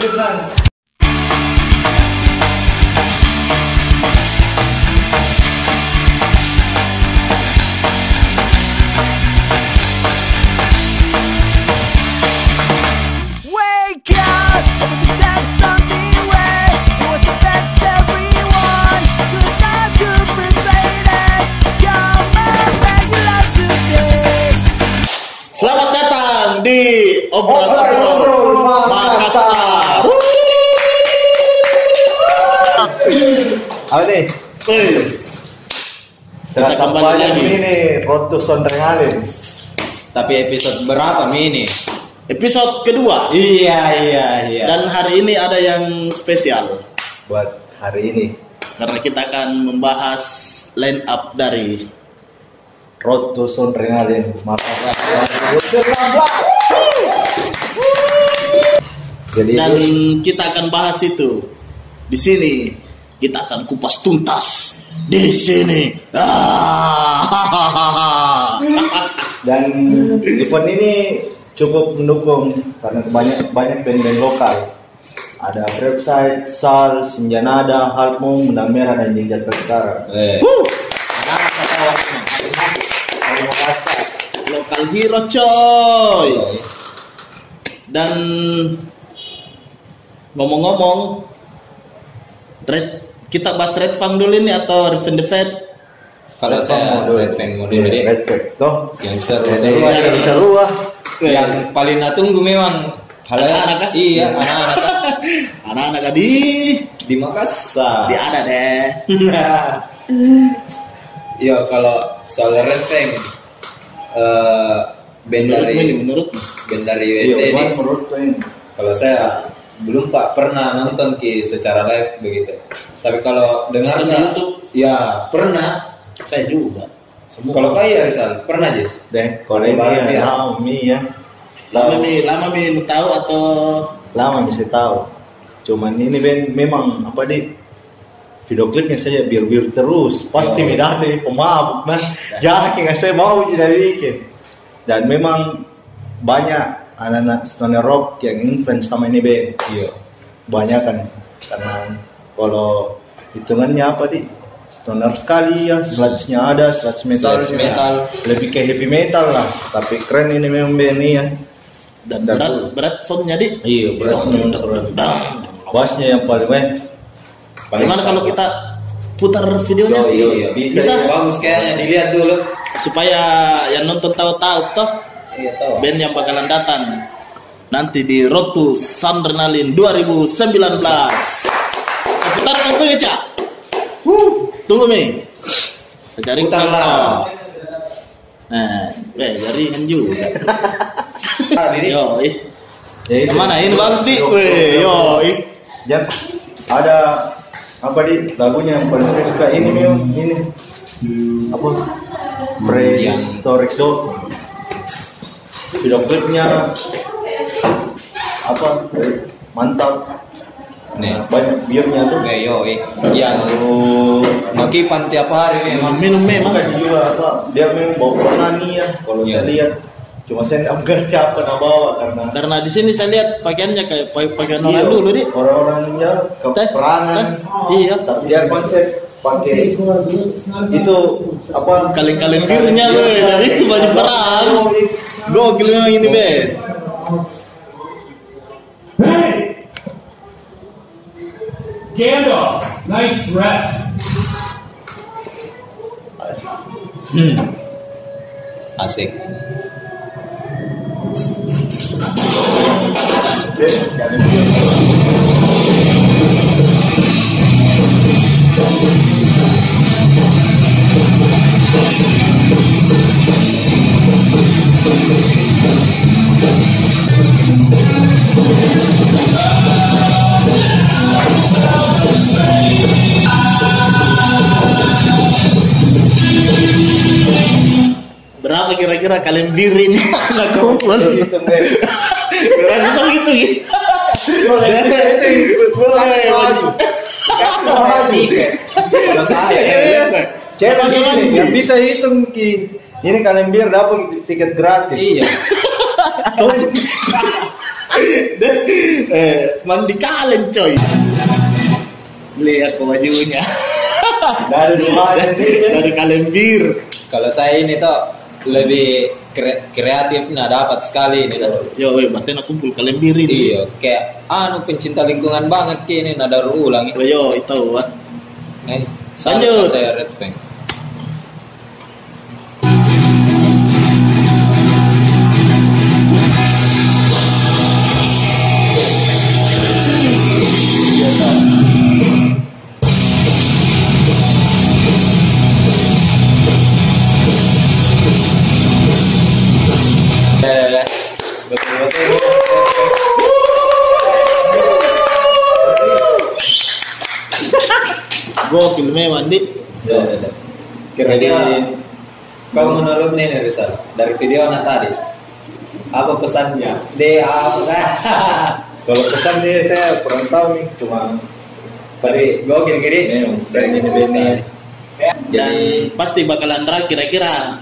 Verdade. Obrolan Obrol Makassar. Apa nih? Kita kembali lagi. ini Sondrengalin. Tapi episode berapa ini? episode kedua. Iya iya iya. Dan hari ini ada yang spesial buat hari ini. karena kita akan membahas line up dari Road to. Makassar 2019. Jadi dan itu kita akan bahas itu di sini. Kita akan kupas tuntas di sini. Ah. dan event ini cukup mendukung karena banyak banyak band-band lokal. Ada Trapside, Sal, Senjanada, Halmung, Benang Merah, dan Ninja Terkara. Eh. Lokal hero coy. Dan ngomong-ngomong, red kita bahas red fang dulu ini atau Revenge the Fed? Kalau saya Red Fang mau dulu deh. Red Fang, toh. Yang seru Jadi seru yang seru. seru ah. Yang paling nak tunggu memang Anak-anak, kan? Iya anak-anak kan? Anak-anak di di Makassar. di ada deh. Iya kalau soal Red Fang eh band dari Menurutmu ini menurut band dari Iya, USA ini cuman menurut ini. kalau saya belum pak pernah nonton ki secara live begitu tapi kalau dengar Di YouTube? ya pernah saya juga. Semua. kalau kaya Rizal pernah aja Deh, kalau ya, ya. lama mi ya. lama mi lama mi tahu atau Lama bisa tahu. Cuman ini ben memang apa di video klipnya saja biar biar terus pasti Oh. oh. dari pemabuk man yakin nggak saya mau jadi bikin dan memang banyak anak-anak stoner rock yang influence sama ini band iya banyak kan karena kalau hitungannya apa di stoner sekali ya sludge-nya ada sludge metal Sludge metal. lebih ke heavy metal lah tapi keren ini memang band ini ya dan Dan berat berat soundnya di. iya beratnya bassnya yang paling weh Gimana kalau kita putar videonya? Oh, iya, iya. Bisa, Bisa. ya. bagus kayaknya dilihat dulu Supaya yang nonton tahu-tahu toh iya tahu band yang bakalan datang nanti di Road to Sandrenalin 2019. Saya putarkan tuh ya, Cak. Tunggu, Mi. Saya cari lah. kantong. Nah, eh jaringan juga. ah, diri Yo, ih. Ya. Mana ini bagus di? Weh, yo, ih. Ya, ada apa di lagunya yang paling saya suka ini Mio ini apa prehistoric dog video klipnya apa mantap nih banyak birnya tuh Oke, yo, eh. Iya, makipan tiap hari memang. Minum memang. Makanya juga apa dia memang bawa pesani ya kalau Iya. saya lihat cuma saya nggak mengerti apa yang bawa karena Karena di sini saya lihat pakaiannya kayak pa- pakaian orang Iya, dulu, Di. orang-orangnya keperangan iya. tapi dia konsep pakai itu apa Kaleng-kaleng birnya iya, dari iya. baju perang. Gokil memang ini, Be. Gandalf, nice dress. Asik. Kalian bir ini? Anak kumpul. itu Bre. Kurang bisa gitu ya. Boleh, baju. Kalau saya, Challenge ini yang bisa hitung ki ini kalian biar dapat tiket gratis. iya. eh, mandi kalen coy. Lihat kok bajunya. Dari dua Dari kalen bir. Kalau saya ini tuh lebih kre- kreatif, nah dapat sekali ini. Nah. Yo, weh, batin aku kumpul kalen bir ini. Iya, kayak anu pencinta lingkungan banget kini, nah daur ulang. Yo, itu wah. Eh, lanjut. saya Red Fang. Dik. Ya, ya, ya. Kira-kira kau menurut nih Rizal dari video anak tadi apa pesannya? De apa? Kalau pesan nih saya kurang tahu nih, cuma Dari gokil kiri. Memang, dari ini Benny. Dan pasti bakalan drag kira-kira.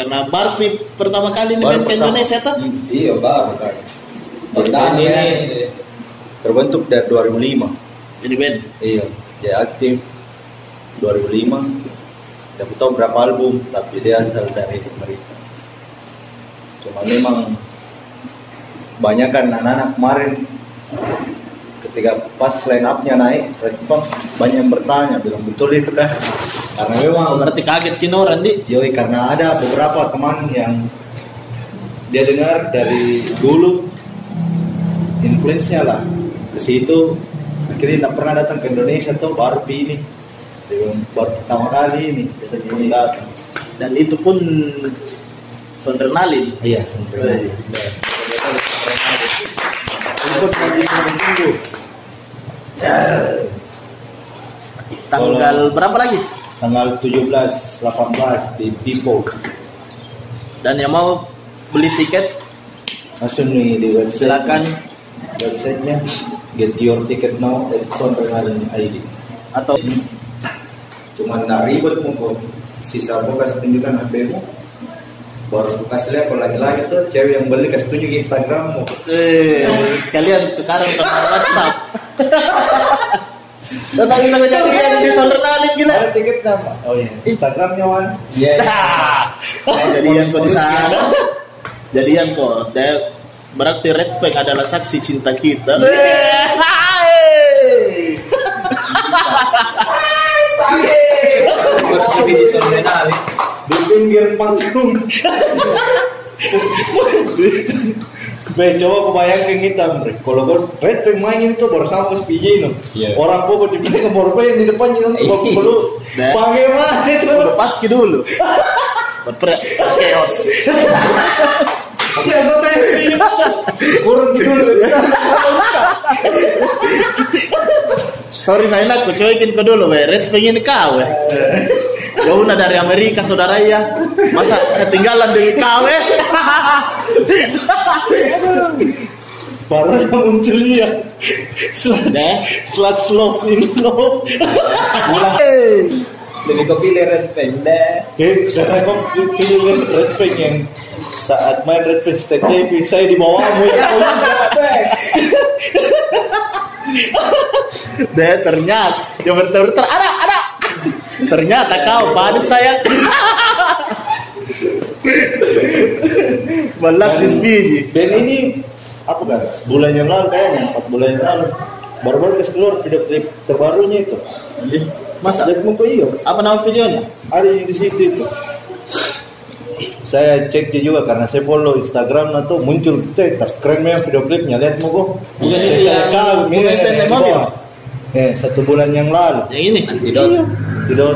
Karena Barpi pertama kali nih main ke. Indonesia tuh. Iya baru kan. Band ini terbentuk dari 2005. Jadi band. Iya, dia aktif 2005. Tidak tahu berapa album, tapi dia asal dari Amerika. Cuma memang banyak kan anak-anak kemarin ketika pas line up-nya naik, Red Fang banyak yang bertanya, bilang betul itu kan? Karena memang Berarti kaget kinoran, Dik. Yoi karena ada beberapa teman yang dia dengar dari dulu influence-nya lah ke situ akhirnya tidak pernah datang ke Indonesia tuh baru ini baru pertama kali ini dia belum datang Dan itu pun sondernalin. iya sebenarnya ikut lagi tunggu. Tanggal berapa lagi? tanggal 17 18 di Pipo. Dan yang mau beli tiket? Langsung nih di website silakan. Websitenya get your ticket now at Sonrenalin ID atau cuman nggak ribet sisa aku kasih tunjukkan HP mu baru aku kasih lihat kalau lagi-lagi tuh cewek yang beli kasih tunjuk Instagram mu eh, sekalian tukaran ke WhatsApp. Tentang kita kejadian di sondernalin gila. ada tiketnya Pak? oh iya Instagramnya wan Iya. Jadian kok di sana. Jadian kok. Berarti Red Flag adalah saksi cinta kita. Tapi di Sondenali. di pinggir panggung Be, coba kau bayangkan kita, Bre. Kalau kau Red Fang main itu baru sama SPJ no. Iya. Orang bobo di belakang baru yang di depan jangan Iya. bawa perlu. Nah. Bagaimana itu? Udah paski dulu. Berpre chaos. Ya, tanya. Kurang dulu. Sorry saya nak ku cuekin kau dulu, we. Red ini kau, we. Jauh dari Amerika saudara ya. Masa ketinggalan dari kau, we. Baru yang muncul ya. Slut, slut love in love. Ulang. Jadi kau pilih Red Fang deh. Eh, karena kau pilih Red Fang yang saat main Red Fang State TV, saya di bawahmu ya. Deh ternyata yang berter ada ada. Ternyata kau panis saya. Balas biji. Dan ini apa kan? Bulan yang lalu kayaknya, empat bulan yang lalu. Baru-baru keluar video klip terbarunya itu. Masa? Lihat muka iyo. Apa nama videonya? Ada yang di situ itu. Saya cek juga karena saya follow Instagram nah tuh muncul teh keren memang video klipnya lihat muka. Bukan Saya- itu saya yang- kagum, bukan ini itu yang di mobil? Eh satu bulan yang lalu. Yang ini. Iya, Tidak.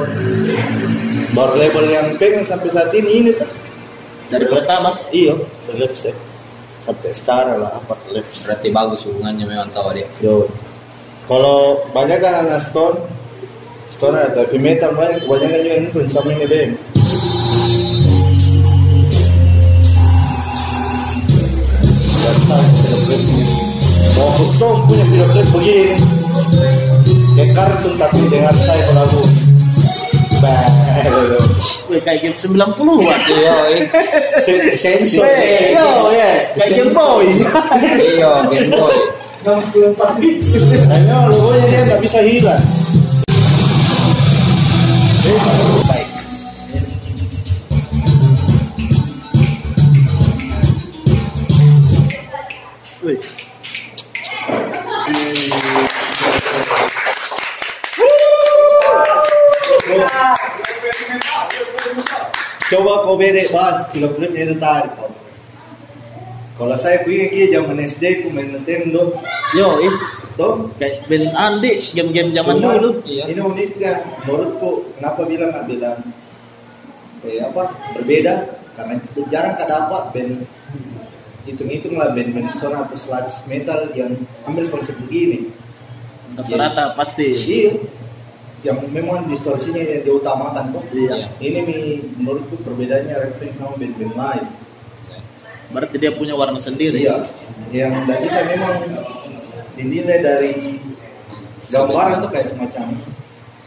Baru label yang pegang sampai saat ini ini tuh. Dari pertama. Iya, Lips ya. Sampai sekarang lah apa Lips. Berarti bagus hubungannya memang tahu dia. Yo. Kalau banyak kan anak Stone, Stone ada heavy metal banyak, kebanyakan juga influence sama ini klipnya. Mau Stone punya video klip begini. Kayak kartun tapi dengan saya lagu. Wih, kayak game 90-an. Iya, eh. sensor. Yo, ya, kayak Game Boy. Iya, Game Boy. Hanya logonya dia nggak bisa hilang. Coba kau bedek bahas film-filmnya itu tadi. kau. Kalau saya punya kia zaman SD ku main Nintendo, Yo, ih, toh kayak Ben Andi, game-game zaman Cuma, dulu. Iya. Ini uniknya, menurutku kenapa bilang nggak bilang eh apa berbeda karena jarang kada dapat band hitung-hitung lah band-band stone atau sludge metal yang ambil konsep begini. Rata-rata pasti. Iya, yang memang distorsinya yang diutamakan kok. Iya. Ini nih menurutku perbedaannya Red sama band-band lain. Berarti dia punya warna sendiri. Iya, yang tadi saya memang dinilai dari gambaran tuh kayak semacam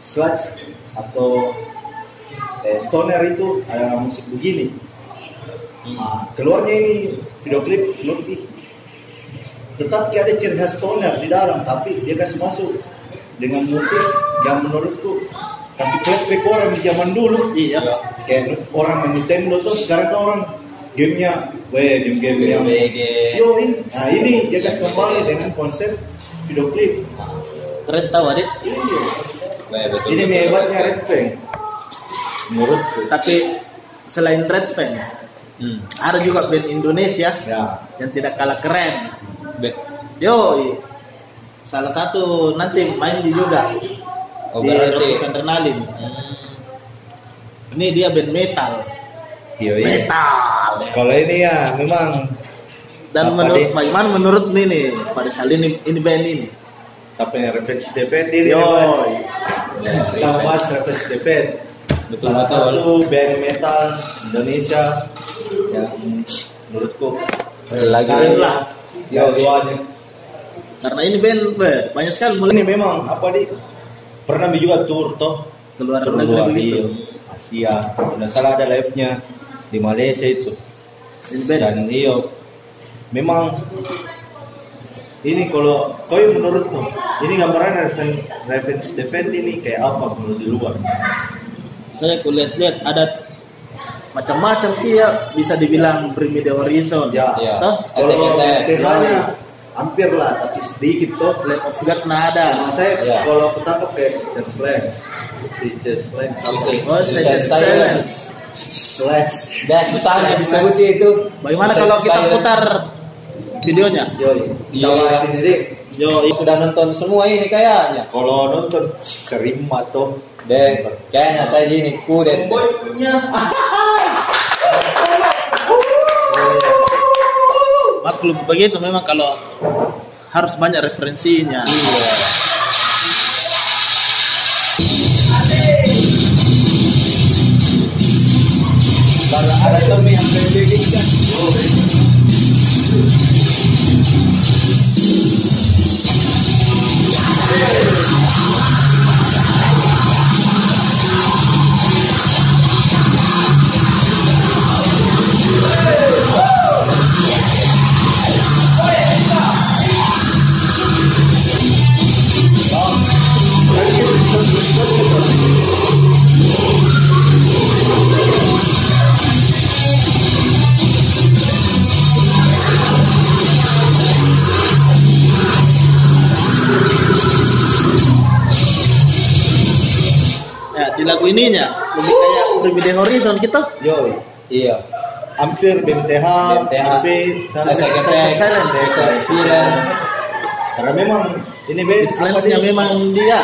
sludge atau eh, stoner itu ada musik begini. Nah, keluarnya ini video klip menurut ih, tetap ada ciri khas stoner di dalam, tapi dia kasih masuk dengan musik yang menurutku kasih flashback orang di zaman dulu. Iya. Kayak orang main Nintendo tuh sekarang tuh orang gamenya, weh game-game yang BG. Yo, ini. Nah ini dia kasih kembali dengan konsep video klip. Keren tahu adik. Iya. Weh, betul. Ini hebatnya Red Fang. Menurutku. Tapi selain Red Fan, Hmm. ada juga band Indonesia Ya. yang tidak kalah keren. Be- Yo, i- salah satu nanti main di juga Oh, di berarti. Rock Adrenalin. Hmm. Ini dia band metal. Iya, iya. Metal. Kalau ini ya memang Dan menurut dia? bagaimana menurut nih nih pada saat ini ini band ini. siapa yang reference DPT ini Yo, hebat. Ya, Kita bahas reference DPT. Betul Salah betul. satu band metal Indonesia yang menurutku Lagi Keren lah. Ya, duanya. Karena ini band beh, banyak sekali mulai Ini memang apa di pernah juga tour toh keluar Tour negeri luar begitu. iya. Asia. Tidak salah ada live-nya di Malaysia itu. Ini band. dan iyo memang ini kalau kau yang menurutmu ini gambaran reference, reference defend ini kayak apa kalau di luar Saya kulihat-lihat ada macam-macam dia bisa dibilang Bring Me The Horizon. ya Iya. Toh, kalau. TH-nya hampir lah tapi sedikit toh Lamb of God nada. nah, saya Iya. kalau ketangkep kayak Slacks Richard Slacks Suicide- Oh, Suicide Suicide Slacks Dan susah disebut itu. Bagaimana kalau kita Silence. putar videonya? yoi kita Iya. ini deh Yo, Sudah nonton semua ini kayaknya. kalau nonton sering atau Deh, kayaknya saya gini kudet. maklum begitu memang kalau harus banyak referensinya. Kalau ada temen yang pendek ininya lebih kayak The Horizon gitu. yoi Iya. hampir BMTH, BMTH. Suicide Silence. karena memang ini band Influence-nya memang dia.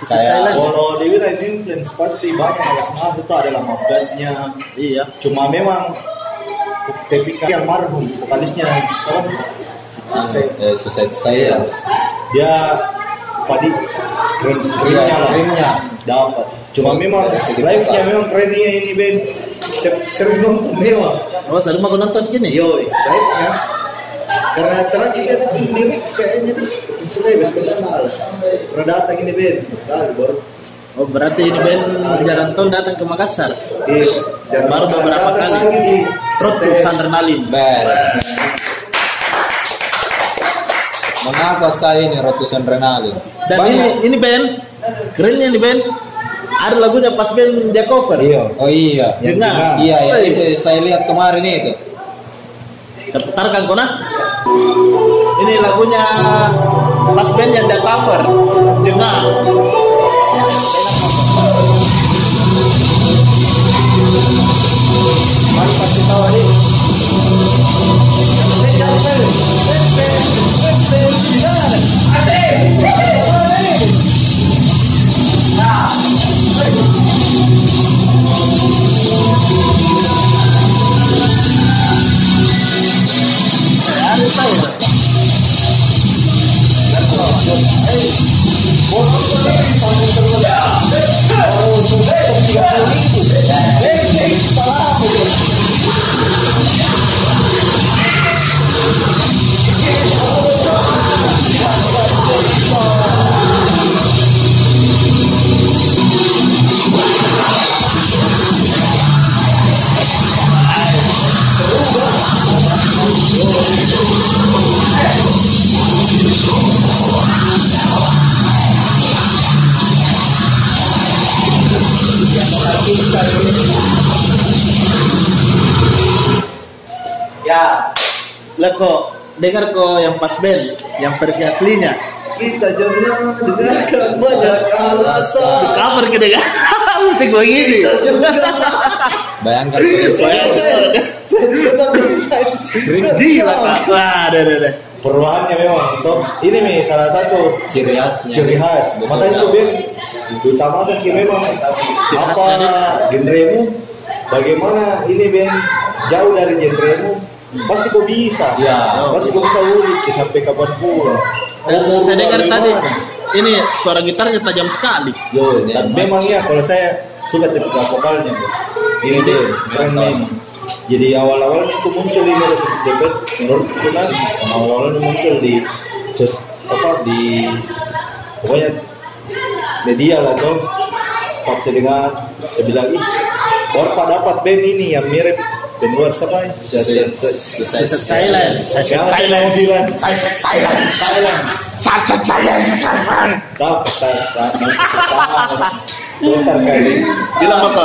Kayak- kalau dibilang influence pasti banyak yang semangat itu adalah Mafgadnya Iya. cuma memang tipikal yang marhum vokalisnya siapa? Eh, Suicide Silence. dia padi scream Iya, screamnya lah screamnya. dapat cuma memang Dari segi live nya vokal. memang kerennya ini band Se- sering nonton memang Oh, sering mau nonton gini. yoi live nya karena terakhir dia datang lirik kayaknya nih misalnya bes kalau salah pernah datang ini band sekali baru Oh berarti ini band Jaranton datang ke Makassar. Di, dan Baru beberapa kali. lagi di Trotu Sandernalin. Ber. Mengapa saya ini ratusan renalin? Dan ini ini band kerennya ini band. Ada lagunya pas band dia cover. Iya. Oh iya. Jengah. Iya, ya, Woi. itu saya lihat kemarin itu. Saya putarkan kona. Ini lagunya pas band yang dia cover. Jengah. Mari kasih tahu adik. Ya. Lah kok dengar kok yang pas band, yang versi aslinya. Kita jangan dengarkan banyak Di alasan. cover gitu kan. Musik begini. Bayangkan kondisi. Tetap bisa. Gila. Wah, deh deh deh. Perubahannya memang top. Ini nih salah satu ciri khasnya. ciri khas. Makanya itu Ben diutamakan ki memang apa genremu, bagaimana ini Ben jauh dari genremu, pasti kau bisa. Iya. Pasti kau bisa ulik sampai kapan pun. Dan Oh, saya dengar tadi ini suara gitarnya tajam sekali. Yo, Mas. memang ya kalau saya suka tipikal vokalnya bos. Ini Iya, deh, memang keren memang. Jadi awal-awalnya itu muncul ini Rolex Depet, menurutku kan awal-awalnya muncul di sos, apa di pokoknya media lah tuh. Pas saya dengar, saya bilang ih, Orpa dapat band ini yang mirip ya? Sesat silence. Silence. silence. apa?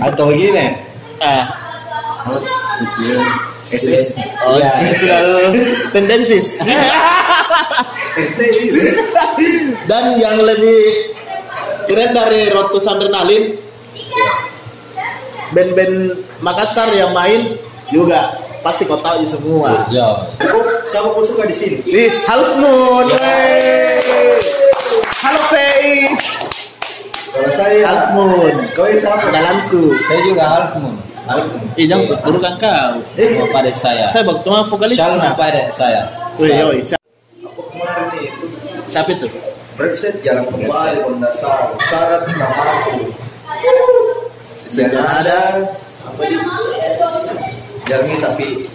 Atau gini, Ah. Oh, Ya. tendensis. Dan yang lebih keren dari Rotu Sandernalin, band-band Makassar yang main juga pasti kau tahu semua. Ya. Sama kau suka di sini? Di Half Moon, wey. Halo Fei, Kalau saya Half Moon, Kau yang siapa? dalamku. Saya juga Half Moon. Ih, jangan kau. Sama pada saya. Saya bak cuma vokalis. Shalom pada saya. Wih, yoi, siapa, Aku kemarin itu siapa itu? Brexit jalan kembali Brexit. berdasar syarat mampu. Sejarah ada. apa Jangan tapi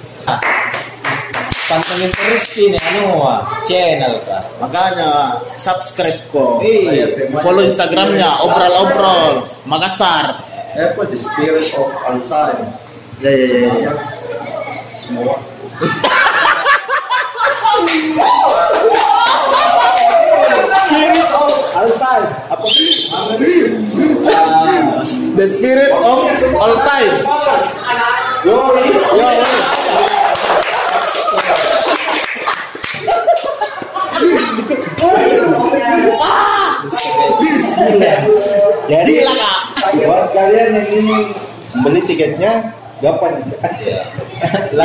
Pantengin terus sini anu ah, channel kah. Makanya subscribe kok. Iya. Follow Instagramnya obrol-obrol Makassar. apa the spirit of all time. Ya ya ya. ya. Semua. spirit of all time. Apa? The spirit of all time. Yo, yo. Jadi buat kalian yang ini beli tiketnya gampang. Iya.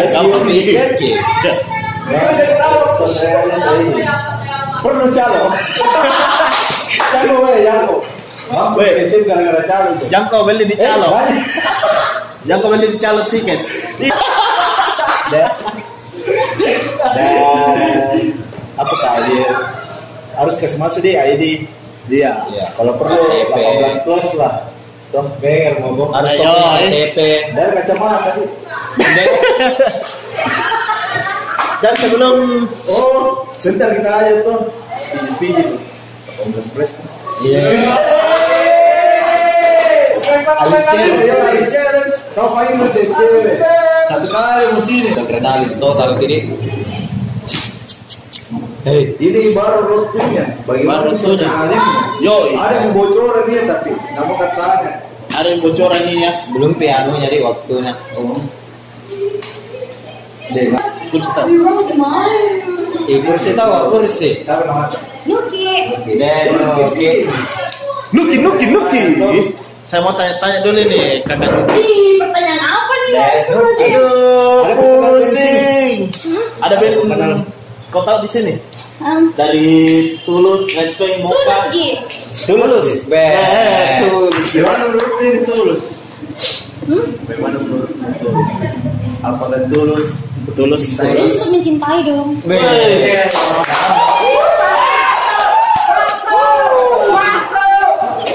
Give me nih. tiket. Nah, dari ini. Perlu calo. Calo weh, calo. Mampu gara-gara calo kau beli di Eh, calo. Jangan kau beli di calo tiket. Dan dan apa kalian harus kasih masuk deh ID. Iya. Iya. Kalau perlu KTP. 18 plus lah. Tuh, pengen ngomong. Harus Ayo. KTP. Dan kacamata tuh. Dan sebelum Oh, sebentar kita aja tuh. Pijit-pijit. 18 plus. Iya. Satu kali ini. Adrenalin total jadi. Hei, Ini baru rotunya. Bagaimana Baru rotunya. Yoi. Ada yang bocoran dia tapi nggak mau katanya. Ada yang bocoran nih ya. belum piano jadi waktunya. Oh. Deh, Kursi tahu. Eh, kursi tahu kursi. siapa nama? Nuki. Dan oke. Nuki, Nuki, Nuki. Saya mau tanya-tanya dulu nih, kakak Nuki. Pertanyaan apa nih? Aduh, Ada pusing. Ada band Kenal. Kau tahu di sini? Um, Dari Tulus, Red Pink, tulus. Tulus. Eh, Ben. Tulus. Gimana menurut ini tulus? Hmm? Bagaimana menurut tulus? Apa dan tulus? Tulus. Tulus untuk mencintai dong.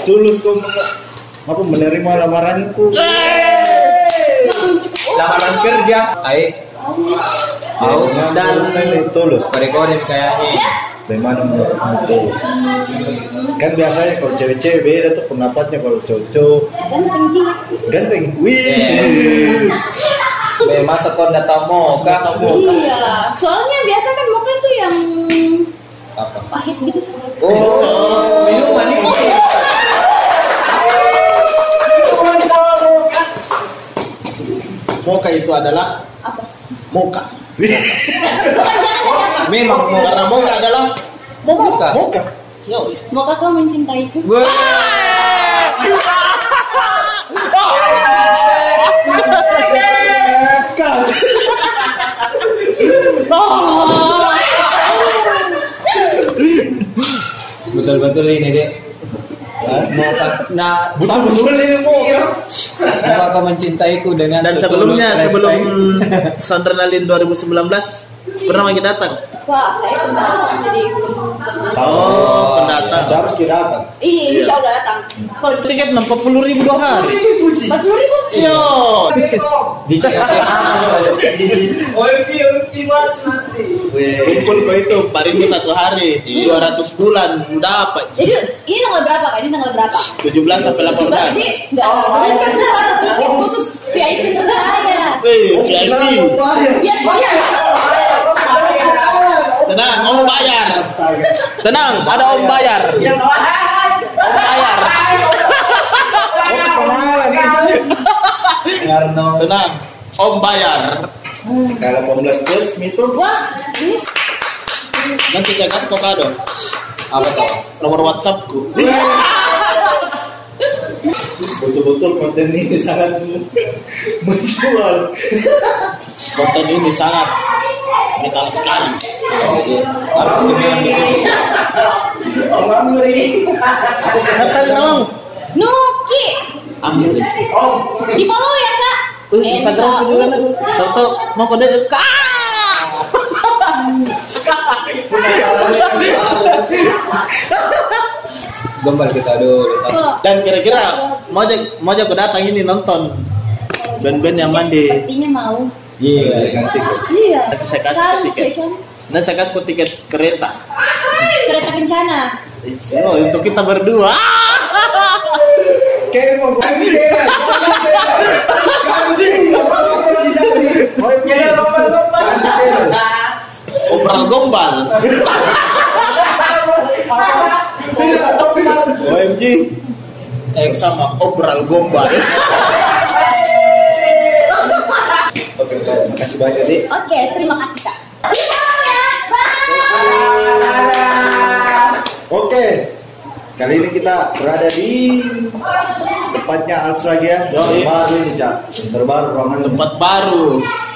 Tulus kau apa menerima lamaranku? Lamaran kerja. Ai. Au Dan ini tulus. Recording kayaknya. Bagaimana menurut kamu tulus? Kan biasanya kalau cewek-cewek beda tuh pendapatnya kalau cowok Ganteng. Wih. Be masa kau nggak tahu mau? Iya. Soalnya biasa kan mocha tuh yang Apa? pahit gitu. Oh, minuman ini. Itu adalah Apa? Mocha. Memang mau. Karena Mocha adalah Mocha. Mocha. Yo. Mocha kau mencintaiku. Betul-betul ini dek. Nah, Betul-betul ini mau. mau kau mencintaiku dengan Dan sebelumnya sebelum Sandernalin 2019 pernah lagi datang. Wah, saya pendatang jadi belum. Oh, pendatang. Ada harus kita datang. Iya, insya Allah datang. Kalau Tiket 40 ribu dua hari. empat puluh ribu. Yo. Dicek cek Kumpul kau itu 4 ribu satu hari, 200 bulan dapat. Jadi ini tanggal berapa kak? Ini tanggal berapa? 17 sampai 18. Jadi nggak ada kan satu tiket khusus VIP untuk saya. VIP. Biar bayar. Tenang, om bayar. Tenang, ada om bayar. Om bayar. Tenang, om bayar. Kalau 18 plus itu Nanti saya kasih kau kado. apa tuh? Nomor WhatsAppku. Betul-betul konten ini sangat menjual. Konten ini sangat metal sekali. Harus kemudian di sini. Siapa tadi namamu? Nuki. Ambil. Di follow ya kak. Uh, Instagram aku juga. Satu mau kode kak. Gombal kita dulu. Oh, Dan kira-kira mau aja mau aja aku datang ini nonton band-band yang mandi. Sepertinya mau. Iya. Ganti. Iya. Nanti saya kasih tiket. Dan saya kasih tiket kereta. Kereta kencana. Oh, untuk kita berdua. Kayak mau ganti Obral gombal. OMG. X. Sama obral gombal. Oke, baik. makasih banyak dik. Oke, terima kasih kak. Oke, kali ini kita berada di tempatnya Alps lagi ya. Yoi. Baru ini cak, terbaru ruangan Tempat baru.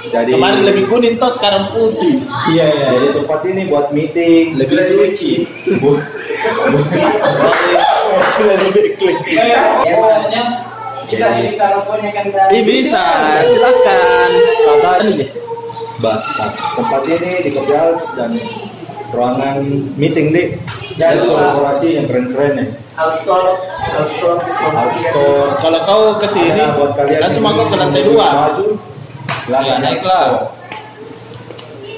Jadi Kemarin lebih kuning toh sekarang putih. Iya iya. Jadi tempat ini buat meeting Lebih suci. Sudah lebih klik. Bisa sih Ih, bisa, silakan. Sabar aja. Ba- nah, tempat ini di Kopi Alps dan ruangan meeting dik. Dan kolaborasi yang keren-keren ya. Alps Store. Kalau kau ke sini, Ada buat kalian kan semua yang kau ke lantai dua. Silakan Ya, naiklah.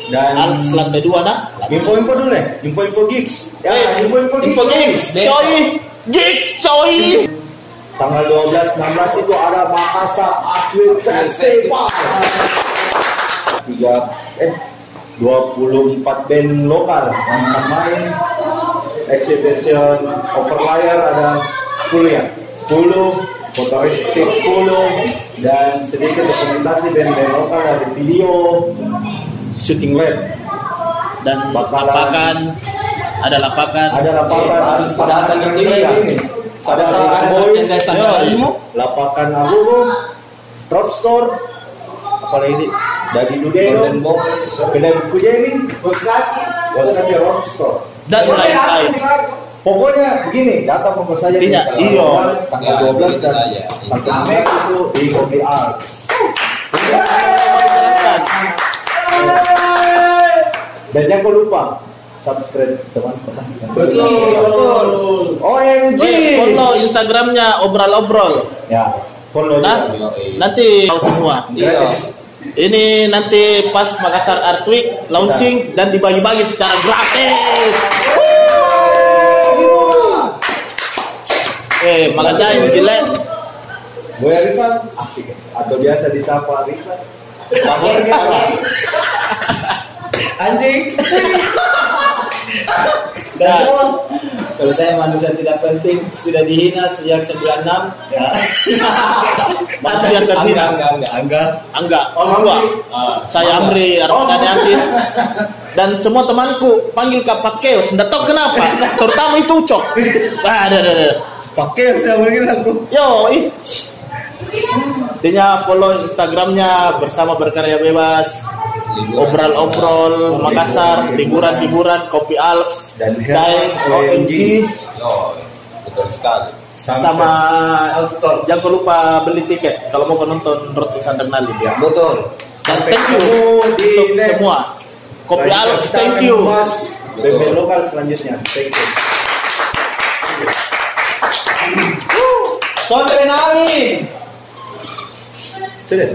Dan Alps lantai dua dah. info-info dulu ya, info-info gigs. Ya, Eh, info-info gigs. Info gigs, coy. Gigs, coy. Tanggal 12 16 itu ada Makassar Atlet Festival. Tiga eh 24 band lokal yang akan main exhibition overlayer ada 10 ya 10 fotoristik 10 dan sedikit dokumentasi band-band lokal dari video shooting lab Dan Bakalan- lapakan ada lapakan. ada lapangan Eh, harus datang ke sini ya. ada Risk ada Boys lapakan Agogo Drop Store. Apalagi ini? Dadi Dudeo Golden Boys. kedai buku Jenny Boskati Drop Store. Dan lain-lain. pokoknya begini datang sama saja Intinya, nih, iyo. tanggal Ya, 12 begitu dan saja. sampai Max itu di Kopi Arts dan jangan lupa subscribe teman-teman Betul. OMG follow Instagramnya obrol-obrol. ya follow Nah, juga nanti tahu semua. Iya. Ini nanti pas Makassar Art Week launching dan dibagi-bagi secara gratis. Eh, Makassar yang gila. Boy Arisan asik atau biasa disapa Arisan Pakai pakai. Anjing dan Kalau saya manusia tidak penting sudah dihina sejak 96. ya Manusia terhina. Enggak, enggak, enggak. Enggak, gua. Ah, Saya Amri Armadani Asis dan semua temanku panggil Kapak Keos. Nggak tahu kenapa, terutama itu Ucok. Ah, ada, ada, ada. pakai saya panggil aku Yo, ih. Intinya follow Instagramnya bersama berkarya bebas, obrol-obrol Makassar, hiburan-hiburan, kopi Alps, Dan Daeng, OMG. OMG, Yo, betul sekali. sama jangan lupa beli tiket kalau mau nonton Road to Sandernali. Ya. Betul. Sampai thank you ketemu di untuk next. semua. Kopi Alps, thank you. band lokal selanjutnya thank you Sondrenalin. sudah